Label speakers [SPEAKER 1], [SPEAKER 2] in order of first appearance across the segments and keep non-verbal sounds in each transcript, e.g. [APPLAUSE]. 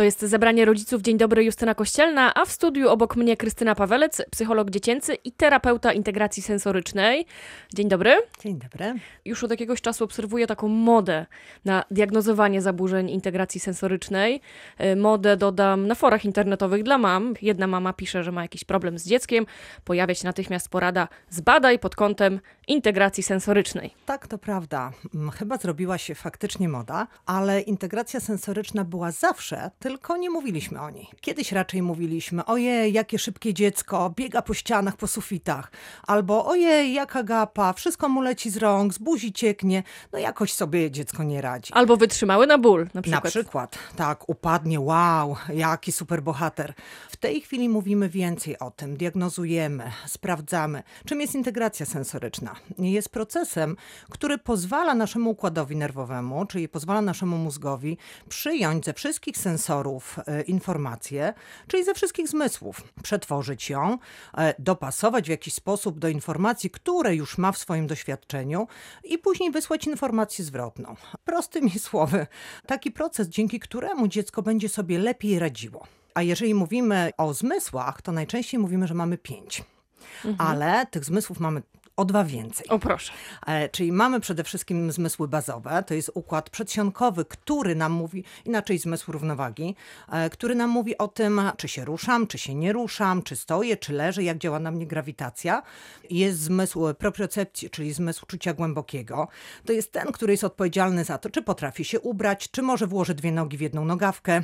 [SPEAKER 1] To jest zebranie rodziców. Dzień dobry, Justyna Kościelna, a w studiu obok mnie Krystyna Pawelec, psycholog dziecięcy i terapeuta integracji sensorycznej. Dzień dobry.
[SPEAKER 2] Dzień dobry.
[SPEAKER 1] Już od jakiegoś czasu obserwuję taką modę na diagnozowanie zaburzeń integracji sensorycznej. E, modę dodam na forach internetowych dla mam. Jedna mama pisze, że ma jakiś problem z dzieckiem. Pojawia się natychmiast porada zbadaj pod kątem integracji sensorycznej.
[SPEAKER 2] Tak, to prawda. Mm, Chyba zrobiła się faktycznie moda, ale integracja sensoryczna była zawsze, tylko nie mówiliśmy o niej. Kiedyś raczej mówiliśmy, ojej, jakie szybkie dziecko, biega po ścianach, po sufitach. Albo ojej, jaka gapa, wszystko mu leci z rąk, z buzi cieknie. No jakoś sobie dziecko nie radzi.
[SPEAKER 1] Albo wytrzymały na ból, na przykład.
[SPEAKER 2] Na przykład, tak, upadnie, wow, jaki superbohater. W tej chwili mówimy więcej o tym, diagnozujemy, sprawdzamy, czym jest integracja sensoryczna. Jest procesem, który pozwala naszemu układowi nerwowemu, czyli pozwala naszemu mózgowi przyjąć ze wszystkich sensorów e, informacje, czyli ze wszystkich zmysłów, przetworzyć ją, e, dopasować w jakiś sposób do informacji, które już ma w swoim doświadczeniu i później wysłać informację zwrotną. Prostymi [LAUGHS] słowy, taki proces, dzięki któremu dziecko będzie sobie lepiej radziło. A jeżeli mówimy o zmysłach, to najczęściej mówimy, że mamy pięć. Ale tych zmysłów mamy o dwa więcej.
[SPEAKER 1] O proszę.
[SPEAKER 2] E, Czyli mamy przede wszystkim zmysły bazowe, to jest układ przedsionkowy, który nam mówi, inaczej zmysł równowagi, e, który nam mówi o tym, czy się ruszam, czy się nie ruszam, czy stoję, czy leżę, jak działa na mnie grawitacja. Jest zmysł propriocepcji, czyli zmysł czucia głębokiego. To jest ten, który jest odpowiedzialny za to, czy potrafię się ubrać, czy może włożę dwie nogi w jedną nogawkę,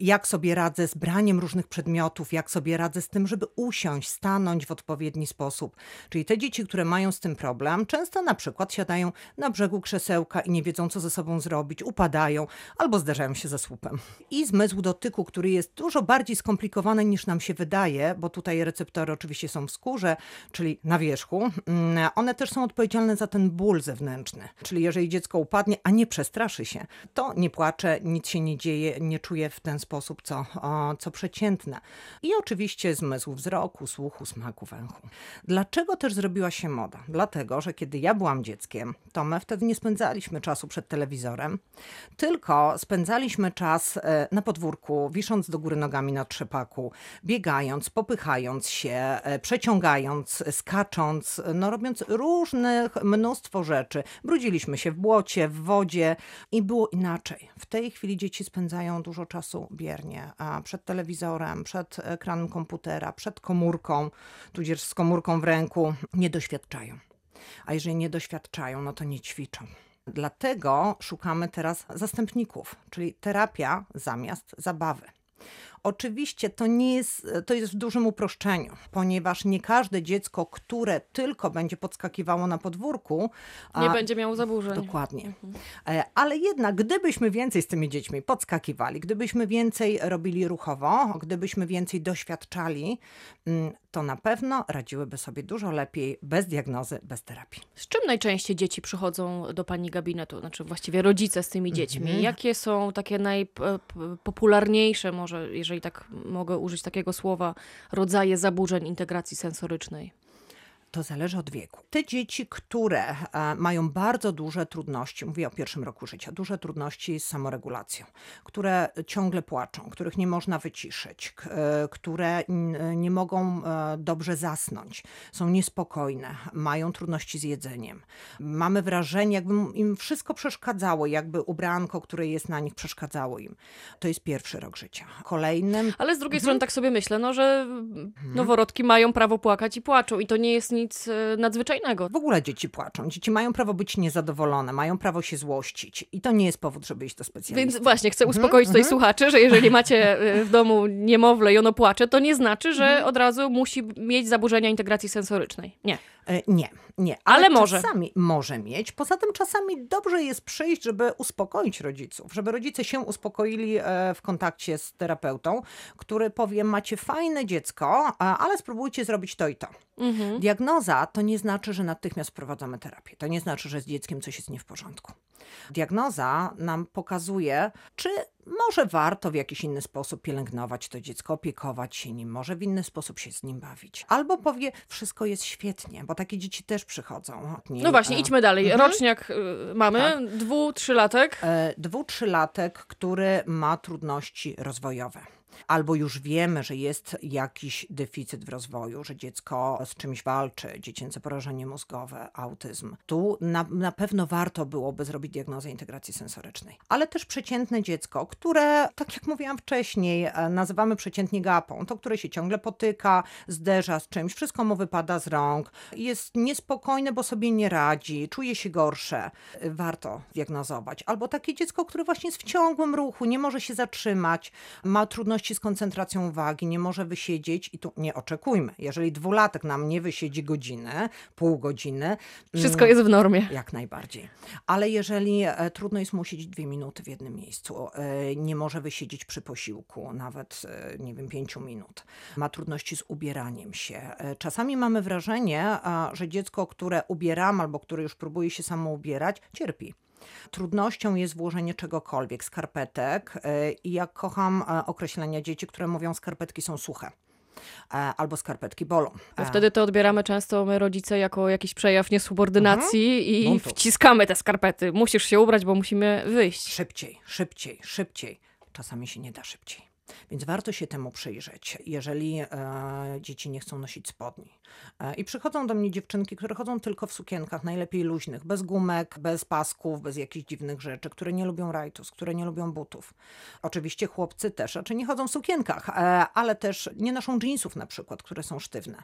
[SPEAKER 2] jak sobie radzę z braniem różnych przedmiotów, jak sobie radzę z tym, żeby usiąść, stanąć w odpowiedni sposób. Czyli te dzieci, które mają z tym problem, często na przykład siadają na brzegu krzesełka i nie wiedzą, co ze sobą zrobić, upadają albo zderzają się ze słupem. I zmysł dotyku, który jest dużo bardziej skomplikowany niż nam się wydaje, bo tutaj receptory oczywiście są w skórze, czyli na wierzchu. Mm, One też są odpowiedzialne za ten ból zewnętrzny. Czyli jeżeli dziecko upadnie, a nie przestraszy się, to nie płacze, nic się nie dzieje, nie czuje w ten sposób, co, o, co przeciętne. I oczywiście zmysł wzroku, słuchu, smaku, węchu. Dlaczego też zrobiła się moda? Dlatego, że kiedy ja byłam dzieckiem, to my wtedy nie spędzaliśmy czasu przed telewizorem, tylko spędzaliśmy czas e, na podwórku, wisząc do góry nogami na trzepaku, biegając, popychając się, e, przeciągając, skacząc, no robiąc różnych, mnóstwo rzeczy. Brudziliśmy się w błocie, w wodzie i było inaczej. W tej chwili dzieci spędzają dużo czasu biernie, przed telewizorem, przed ekranem komputera, przed komórką, tudzież z komórką w ręku, nie doświadczają. A jeżeli nie doświadczają, no to nie ćwiczą. Dlatego szukamy teraz zastępników, czyli terapia zamiast zabawy. Oczywiście to nie jest, to jest w dużym uproszczeniu, ponieważ nie każde dziecko, które tylko będzie podskakiwało na podwórku,
[SPEAKER 1] Nie
[SPEAKER 2] a-
[SPEAKER 1] będzie miał zaburzeń.
[SPEAKER 2] Dokładnie. E, Ale jednak, gdybyśmy więcej z tymi dziećmi podskakiwali, gdybyśmy więcej robili ruchowo, gdybyśmy więcej doświadczali, mm, to na pewno radziłyby sobie dużo lepiej bez diagnozy, bez terapii.
[SPEAKER 1] Z czym najczęściej dzieci przychodzą do pani gabinetu? Znaczy właściwie rodzice z tymi dziećmi. Jakie są takie najpopularniejsze, może jeżeli tak mogę użyć takiego słowa, rodzaje zaburzeń integracji sensorycznej?
[SPEAKER 2] To zależy od wieku. Te dzieci, które e, mają bardzo duże trudności, mówię o pierwszym roku życia, duże trudności z samoregulacją, które ciągle płaczą, których nie można wyciszyć, e, które n- nie mogą e, dobrze zasnąć, są niespokojne, mają trudności z jedzeniem. Mamy wrażenie, jakby im wszystko przeszkadzało, jakby ubranko, które jest na nich, przeszkadzało im. To jest pierwszy rok życia. Kolejnym
[SPEAKER 1] Ale z drugiej strony tak sobie myślę, no, że noworodki mają prawo płakać i płaczą i to nie jest nic e, nadzwyczajnego.
[SPEAKER 2] W ogóle dzieci płaczą. Dzieci mają prawo być niezadowolone, mają prawo się złościć. I to nie jest powód, żeby iść do specjalisty.
[SPEAKER 1] Więc właśnie chcę uspokoić tutaj słuchaczy, że jeżeli [LAUGHS] macie e, w domu niemowlę i ono płacze, to nie znaczy, że od razu musi mieć zaburzenia integracji sensorycznej. Nie.
[SPEAKER 2] E, Nie, nie.
[SPEAKER 1] Ale może.
[SPEAKER 2] Czasami może mieć. Poza tym czasami dobrze jest przyjść, żeby uspokoić rodziców, żeby rodzice się uspokoili e, w kontakcie z terapeutą, który powie, macie fajne dziecko, ale spróbujcie zrobić to i to.
[SPEAKER 1] Mhm.
[SPEAKER 2] Diagnoza to nie znaczy, że natychmiast wprowadzamy terapię. To nie znaczy, że z dzieckiem coś jest nie w porządku. Diagnoza nam pokazuje, czy może warto w jakiś inny sposób pielęgnować to dziecko, opiekować się nim, może w inny sposób się z nim bawić. Albo powie, wszystko jest świetnie, bo takie dzieci też przychodzą.
[SPEAKER 1] No właśnie, idźmy dalej. Mhm. Roczniak y, mamy, tak. dwu, trzylatek.
[SPEAKER 2] E, dwu, trzylatek, który ma trudności rozwojowe albo już wiemy, że jest jakiś deficyt w rozwoju, że dziecko z czymś walczy, dziecięce porażenie mózgowe, autyzm. Tu na, na pewno warto byłoby zrobić diagnozę integracji sensorycznej. Ale też przeciętne dziecko, które, tak jak mówiłam wcześniej, e, nazywamy przeciętnie gapą, to które się ciągle potyka, zderza z czymś, wszystko mu wypada z rąk, jest niespokojne, bo sobie nie radzi, czuje się gorsze. Warto diagnozować. Albo takie dziecko, które właśnie jest w ciągłym ruchu, nie może się zatrzymać, ma trudności trudności z koncentracją uwagi, nie może wysiedzieć i tu nie oczekujmy. Jeżeli dwulatek nam nie wysiedzi godzinę, pół godziny.
[SPEAKER 1] Wszystko jest w normie.
[SPEAKER 2] Jak najbardziej. Ale jeżeli e, trudno jest mu siedzieć dwie minuty w jednym miejscu, e, nie może wysiedzieć przy posiłku nawet, e, nie wiem, pięciu minut, ma trudności z ubieraniem się. Czasami mamy wrażenie, że dziecko, które ubieramy albo które już próbuje się samo ubierać, cierpi. Trudnością jest włożenie czegokolwiek, skarpetek e, i jak kocham e, określenia dzieci, które mówią skarpetki są suche e, albo skarpetki bolą.
[SPEAKER 1] Bo wtedy to odbieramy często my rodzice jako jakiś przejaw niesubordynacji mhm. i Buntu. wciskamy te skarpety. Musisz się ubrać, bo musimy wyjść.
[SPEAKER 2] Szybciej, szybciej, szybciej. Czasami się nie da szybciej. Więc warto się temu przyjrzeć, jeżeli e, dzieci nie chcą nosić spodni. E, I przychodzą do mnie dziewczynki, które chodzą tylko w sukienkach, najlepiej luźnych, bez gumek, bez pasków, bez jakichś dziwnych rzeczy, które nie lubią rajtus, które nie lubią butów. Oczywiście chłopcy też, raczej nie chodzą w sukienkach, e, ale też nie noszą jeansów na przykład, które są sztywne.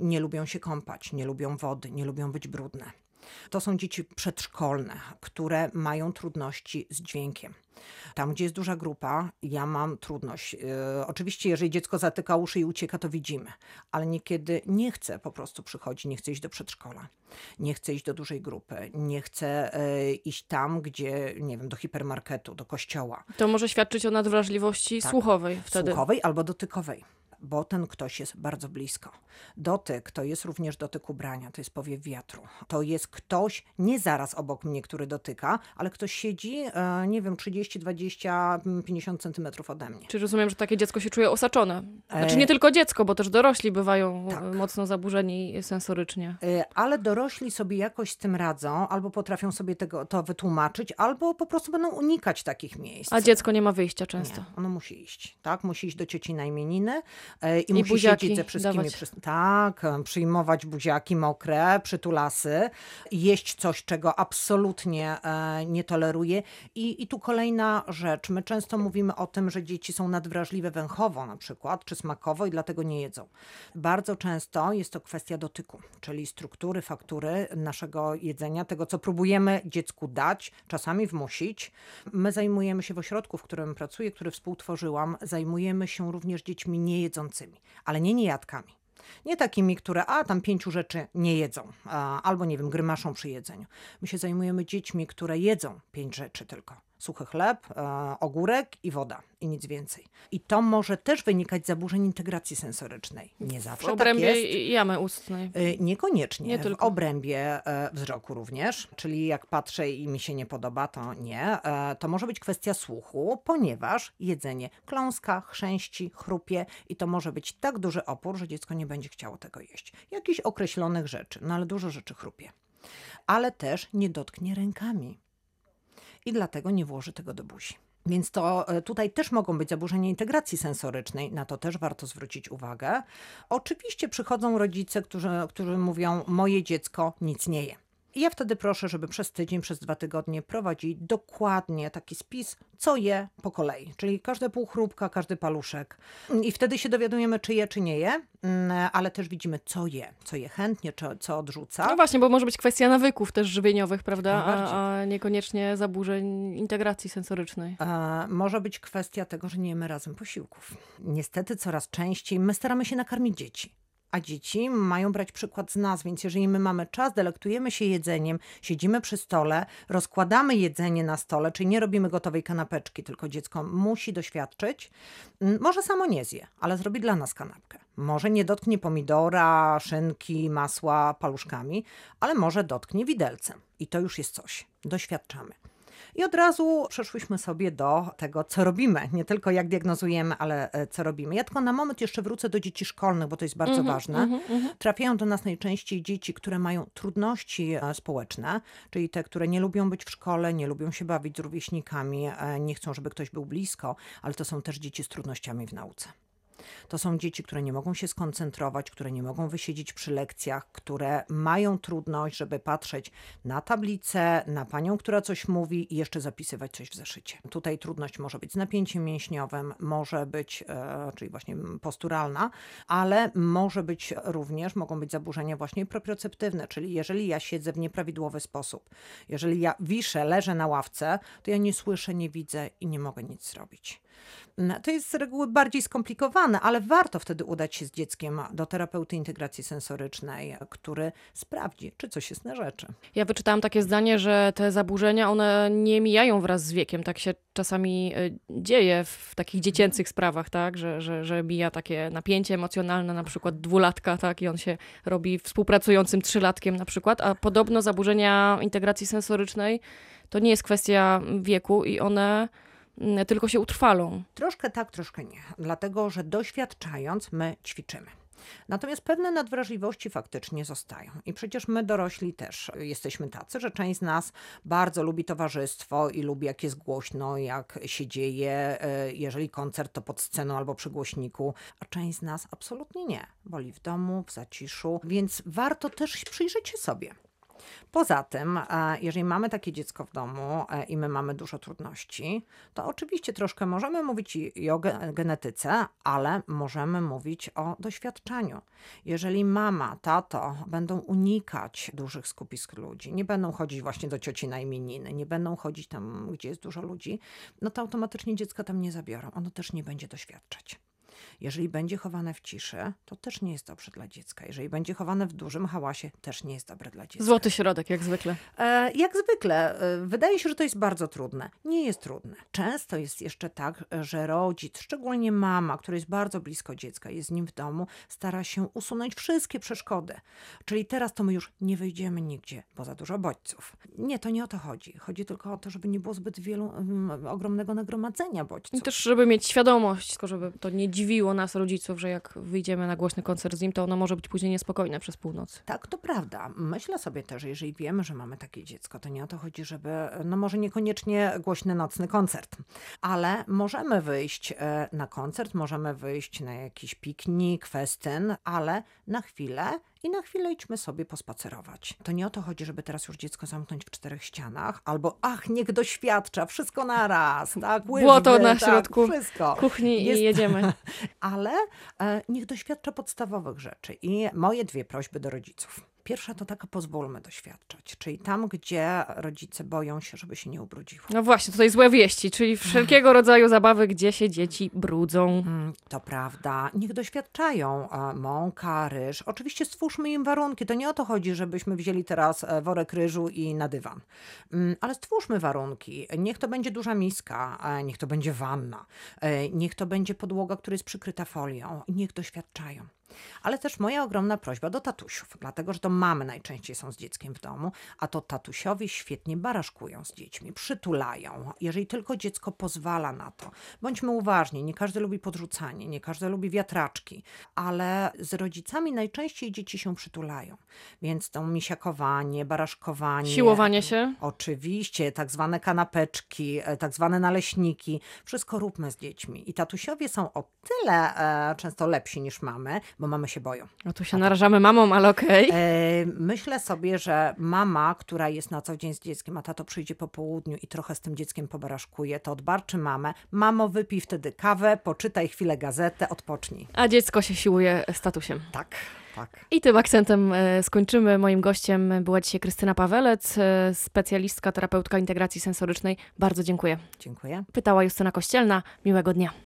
[SPEAKER 2] Nie lubią się kąpać, nie lubią wody, nie lubią być brudne. To są dzieci przedszkolne, które mają trudności z dźwiękiem. Tam, gdzie jest duża grupa, ja mam trudność. Yy, oczywiście, jeżeli dziecko zatyka uszy i ucieka, to widzimy, ale niekiedy nie chce po prostu przychodzić, nie chce iść do przedszkola, nie chce iść do dużej grupy, nie chce yy, iść tam, gdzie, nie wiem, do hipermarketu, do kościoła.
[SPEAKER 1] To może świadczyć o nadwrażliwości tak, słuchowej wtedy.
[SPEAKER 2] Słuchowej albo dotykowej bo ten ktoś jest bardzo blisko. Dotyk to jest również dotyk ubrania, to jest powiew wiatru. To jest ktoś nie zaraz obok mnie, który dotyka, ale ktoś siedzi, e, nie wiem, 30, 20, 50 centymetrów ode mnie.
[SPEAKER 1] Czy rozumiem, że takie dziecko się czuje osaczone? Znaczy nie e, tylko dziecko, bo też dorośli bywają tak. mocno zaburzeni sensorycznie.
[SPEAKER 2] E, ale dorośli sobie jakoś z tym radzą, albo potrafią sobie tego, to wytłumaczyć, albo po prostu będą unikać takich miejsc.
[SPEAKER 1] A dziecko nie ma wyjścia często.
[SPEAKER 2] Nie, ono musi iść, tak? Musi iść do cieci na imieniny, E, i, I musi siedzieć ze wszystkimi. Przy... Tak, e, przyjmować buziaki mokre, przytulasy, jeść coś, czego absolutnie e, nie toleruje. I, I tu kolejna rzecz. My często mówimy o tym, że dzieci są nadwrażliwe węchowo na przykład, czy smakowo i dlatego nie jedzą. Bardzo często jest to kwestia dotyku, czyli struktury, faktury naszego jedzenia, tego co próbujemy dziecku dać, czasami wmusić. My zajmujemy się w ośrodku, w którym pracuję, który współtworzyłam, zajmujemy się również dziećmi niejedzącymi ale nie niejadkami. Nie takimi, które, a tam pięciu rzeczy nie jedzą, albo nie wiem, grymaszą przy jedzeniu. My się zajmujemy dziećmi, które jedzą pięć rzeczy tylko suchy chleb, e, ogórek i woda i nic więcej. I to może też wynikać z zaburzeń integracji sensorycznej. Nie zawsze w
[SPEAKER 1] tak obrębie
[SPEAKER 2] tak jest.
[SPEAKER 1] jamy ustnej.
[SPEAKER 2] E, niekoniecznie. Nie w tylko. obrębie e, wzroku również, czyli jak patrzę i mi się nie podoba, to nie. To może być kwestia słuchu, ponieważ jedzenie kląska, chrzęści, chrupie i to może być tak duży opór, że dziecko nie będzie chciało tego jeść. Jakichś określonych rzeczy, no ale dużo rzeczy chrupie. Ale też nie dotknie rękami i dlatego nie włoży tego do buzi. Więc to e, tutaj też mogą być zaburzenia integracji sensorycznej, na to też warto zwrócić uwagę. Oczywiście przychodzą rodzice, którzy, którzy mówią: Moje dziecko nic nie je. I ja wtedy proszę, żeby przez tydzień, przez dwa tygodnie prowadzić dokładnie taki spis, co je po kolei. Czyli każde półchrupka, każdy paluszek. I wtedy się dowiadujemy, czy je, czy nie je, mm, ale też widzimy, co je, co je chętnie, czy, co odrzuca.
[SPEAKER 1] No właśnie, bo może być kwestia nawyków też żywieniowych, prawda? A, a, niekoniecznie zaburzeń integracji sensorycznej.
[SPEAKER 2] A, może być kwestia tego, że nie jemy razem posiłków. Niestety coraz częściej my staramy się nakarmić dzieci a dzieci mają brać przykład z nas, więc jeżeli my mamy czas, delektujemy się jedzeniem, siedzimy przy stole, rozkładamy jedzenie na stole, czyli nie robimy gotowej kanapeczki, tylko dziecko musi doświadczyć, mm, może samo nie zje, ale zrobi dla nas kanapkę. Może nie dotknie pomidora, szynki, masła paluszkami, ale może dotknie widelcem. I to już jest coś. Doświadczamy. I od razu przeszłyśmy sobie do tego, co robimy. Nie tylko jak diagnozujemy, ale e, co robimy. Ja tylko na moment jeszcze wrócę do dzieci szkolnych, bo to jest bardzo ważne. Trafiają do nas najczęściej dzieci, które mają trudności e, społeczne, czyli te, które nie lubią być w szkole, nie lubią się bawić z rówieśnikami, e, nie chcą, żeby ktoś był blisko, ale to są też dzieci z trudnościami w nauce. To są dzieci, które nie mogą się skoncentrować, które nie mogą wysiedzieć przy lekcjach, które mają trudność, żeby patrzeć na tablicę, na panią, która coś mówi i jeszcze zapisywać coś w zeszycie. Tutaj trudność może być z napięciem mięśniowym, może być, e, czyli właśnie posturalna, ale może być również, mogą być zaburzenia właśnie proprioceptywne, czyli jeżeli ja siedzę w nieprawidłowy sposób, jeżeli ja wiszę, leżę na ławce, to ja nie słyszę, nie widzę i nie mogę nic zrobić. No, To jest z reguły bardziej skomplikowane, ale warto wtedy udać się z dzieckiem do terapeuty integracji sensorycznej, który sprawdzi, czy coś jest na rzeczy.
[SPEAKER 1] Ja wyczytałam takie zdanie, że te zaburzenia, one nie mijają wraz z wiekiem. Tak się czasami y, dzieje w takich dziecięcych sprawach, tak? Że, że, że mija takie napięcie emocjonalne, na przykład dwulatka, tak? I on się robi współpracującym trzylatkiem na przykład. A podobno zaburzenia integracji sensorycznej to nie jest kwestia wieku i one tylko się utrwalą.
[SPEAKER 2] Troszkę tak, troszkę nie, dlatego że doświadczając, my ćwiczymy. Natomiast pewne nadwrażliwości faktycznie zostają. I przecież my dorośli też jesteśmy tacy, że część z nas bardzo lubi towarzystwo i lubi, jak jest głośno, jak się dzieje, e, jeżeli koncert to pod sceną albo przy głośniku, a część z nas absolutnie nie. Woli w domu, w zaciszu, więc warto też przyjrzeć się sobie. Poza tym, e, jeżeli mamy takie dziecko w domu e, i my mamy dużo trudności, to oczywiście troszkę możemy mówić i o ge- genetyce, ale możemy mówić o doświadczeniu. Jeżeli mama, tato będą unikać dużych skupisk ludzi, nie będą chodzić właśnie do cioci na imieniny, nie będą chodzić tam, gdzie jest dużo ludzi, no to automatycznie dziecka tam nie zabiorą. Ono też nie będzie doświadczać. Jeżeli będzie chowane w ciszy, to też nie jest dobrze dla dziecka. Jeżeli będzie chowane w dużym hałasie, też nie jest dobre dla dziecka.
[SPEAKER 1] Złoty środek, jak zwykle.
[SPEAKER 2] E, Jak zwykle, e, wydaje się, że to jest bardzo trudne. Nie jest trudne. Często jest jeszcze tak, że rodzic, szczególnie mama, która jest bardzo blisko dziecka, jest z nim w domu, stara się usunąć wszystkie przeszkody. Czyli teraz to my już nie wyjdziemy nigdzie, bo za dużo bodźców. Nie, to nie o to chodzi. Chodzi tylko o to, żeby nie było zbyt wielu, mm, ogromnego nagromadzenia bodźców.
[SPEAKER 1] I też, żeby mieć świadomość, tylko żeby to nie dziwiło nas, rodziców, że jak wyjdziemy na głośny koncert z nim, to ono może być później niespokojne przez północ.
[SPEAKER 2] Tak, to prawda. Myślę sobie też, że jeżeli wiemy, że mamy takie dziecko, to nie o to chodzi, żeby, no może niekoniecznie głośny nocny koncert, ale możemy wyjść e, na koncert, możemy wyjść na jakiś piknik, festyn, ale na chwilę i na chwilę idźmy sobie pospacerować. To nie o to chodzi, żeby teraz już dziecko zamknąć w czterech ścianach, albo ach, niech doświadcza, wszystko na raz, tak,
[SPEAKER 1] Błoto
[SPEAKER 2] łyżwy,
[SPEAKER 1] na
[SPEAKER 2] tak,
[SPEAKER 1] środku
[SPEAKER 2] wszystko.
[SPEAKER 1] Kuchni
[SPEAKER 2] Jest-
[SPEAKER 1] i jedziemy. [LAUGHS]
[SPEAKER 2] ale e, niech doświadcza podstawowych rzeczy. I moje dwie prośby do rodziców. Pierwsza to taka pozwólmy doświadczać, czyli tam, gdzie rodzice boją się, żeby się nie ubrudziło.
[SPEAKER 1] No właśnie, tutaj złe wieści, czyli wszelkiego rodzaju zabawy, gdzie się dzieci brudzą.
[SPEAKER 2] Mm, To prawda. Niech doświadczają e, mąka, ryż. Oczywiście stwórzmy im warunki. To nie o to chodzi, żebyśmy wzięli teraz e, worek ryżu i na dywan. Mm, Ale stwórzmy warunki. Niech to będzie duża miska, e, niech to będzie wanna, niech to będzie podłoga, która jest przykryta folią. Niech doświadczają. Ale też moja ogromna prośba do tatusiów, dlatego że to mamy najczęściej są z dzieckiem w domu, a to tatusiowie świetnie baraszkują z dziećmi, przytulają, jeżeli tylko dziecko pozwala na to. Bądźmy uważni, nie każdy lubi podrzucanie, nie każdy lubi wiatraczki, ale z rodzicami najczęściej dzieci się przytulają. Więc to misiakowanie, baraszkowanie.
[SPEAKER 1] Siłowanie się.
[SPEAKER 2] Oczywiście, tak zwane kanapeczki, e, tak zwane naleśniki, wszystko róbmy z dziećmi. I tatusiowie są o tyle e, często lepsi niż mamy, bo mamy się boją.
[SPEAKER 1] No tu się narażamy mamą, ale okej.
[SPEAKER 2] E, myślę sobie, że mama, która jest na co dzień z dzieckiem, a tato przyjdzie po południu i trochę z tym dzieckiem pobaraszkuje, to odbarczy mamę. Mamo, wypij wtedy kawę, poczytaj chwilę gazetę, odpocznij.
[SPEAKER 1] A dziecko się siłuje statusem.
[SPEAKER 2] Tak, tak.
[SPEAKER 1] I tym akcentem e, skończymy. Moim gościem była dzisiaj Krystyna Pawelec, e, specjalistka, terapeutka integracji sensorycznej. Bardzo dziękuję.
[SPEAKER 2] Dziękuję.
[SPEAKER 1] Pytała Justyna Kościelna. Miłego dnia.